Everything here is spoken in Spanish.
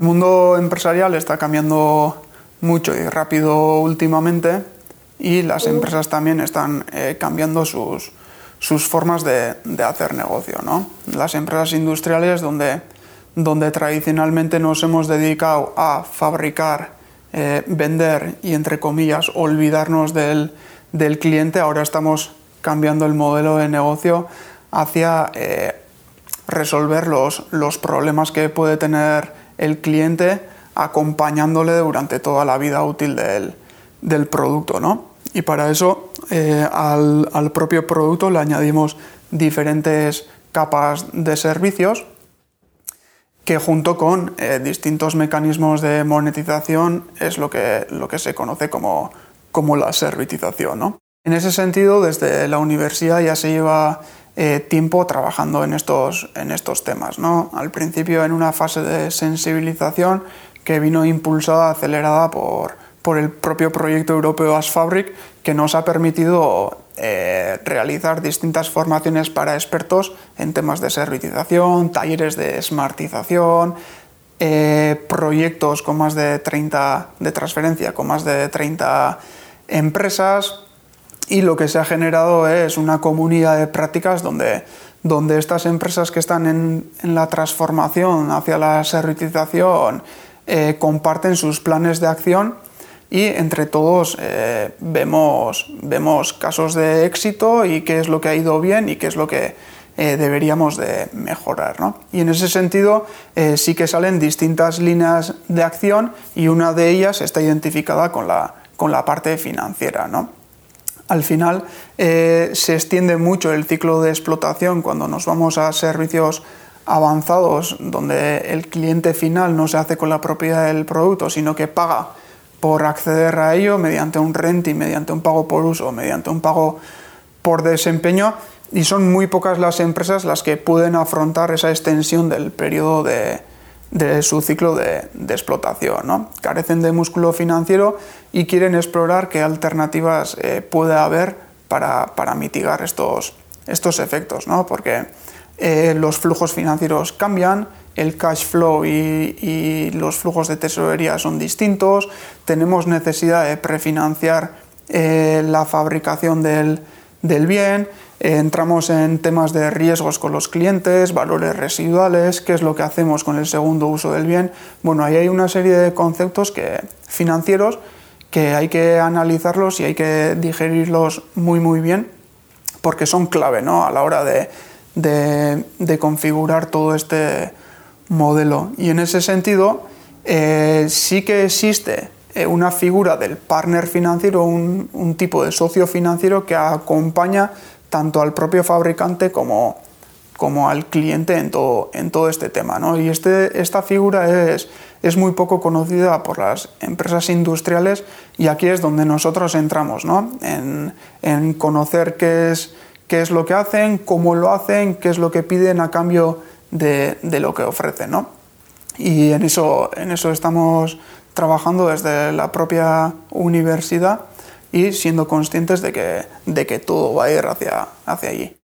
El mundo empresarial está cambiando mucho y rápido últimamente y las empresas también están eh, cambiando sus, sus formas de, de, hacer negocio. ¿no? Las empresas industriales donde, donde tradicionalmente nos hemos dedicado a fabricar, eh, vender y, entre comillas, olvidarnos del, del, cliente, ahora estamos cambiando el modelo de negocio hacia eh, resolver los, los problemas que puede tener el cliente acompañándole durante toda la vida útil del, del producto. ¿no? Y para eso eh, al, al, propio producto le añadimos diferentes capas de servicios que junto con eh, distintos mecanismos de monetización es lo que, lo que se conoce como, como la servitización. ¿no? En ese sentido, desde la universidad ya se lleva eh, tiempo trabajando en estos, en estos temas. ¿no? Al principio en una fase de sensibilización que vino impulsada, acelerada por, por el propio proyecto europeo AsFabric, que nos ha permitido eh, realizar distintas formaciones para expertos en temas de servitización, talleres de smartización, eh, proyectos con más de 30 de transferencia, con más de 30 empresas, y lo que se ha generado es una comunidad de prácticas donde, donde estas empresas que están en, en la transformación hacia la servitización eh, comparten sus planes de acción y entre todos eh, vemos, vemos casos de éxito y qué es lo que ha ido bien y qué es lo que eh, deberíamos de mejorar. ¿no? Y en ese sentido sí que salen distintas líneas de acción y una de ellas está identificada con la, con la parte financiera. ¿no? Al final se extiende mucho el ciclo de explotación cuando nos vamos a servicios avanzados donde el cliente final no se hace con la propiedad del producto, sino que paga por acceder a ello mediante un renting, mediante un pago por uso, mediante un pago por desempeño. Y son muy pocas las empresas las que pueden afrontar esa extensión del periodo de, de su ciclo de, de explotación. ¿no? Carecen de músculo financiero y quieren explorar qué alternativas eh, puede haber para, para, mitigar estos, estos efectos, ¿no? porque eh, los flujos financieros cambian, el cash flow y, los flujos de tesorería son distintos, tenemos necesidad de prefinanciar eh, la fabricación del, del bien, entramos en temas de riesgos con los clientes, valores residuales, qué es lo que hacemos con el segundo uso del bien. Bueno, ahí hay una serie de conceptos que, financieros que hay que analizarlos y hay que digerirlos muy muy bien porque son clave ¿no? a la hora de de, configurar todo este modelo. Y en ese sentido, eh, sí que existe una figura del partner financiero, un, un, tipo de socio financiero que acompaña tanto al propio fabricante como, como al cliente en todo, en todo este tema. ¿no? Y este, esta figura es, es, muy poco conocida por las empresas industriales y aquí es donde nosotros entramos, ¿no? en, en conocer qué es qué es lo que hacen, cómo lo hacen, qué es lo que piden a cambio de, de lo que ofrecen. ¿no? Y en eso, en eso estamos trabajando desde la propia universidad y siendo conscientes de que, de que todo va a ir hacia, hacia allí.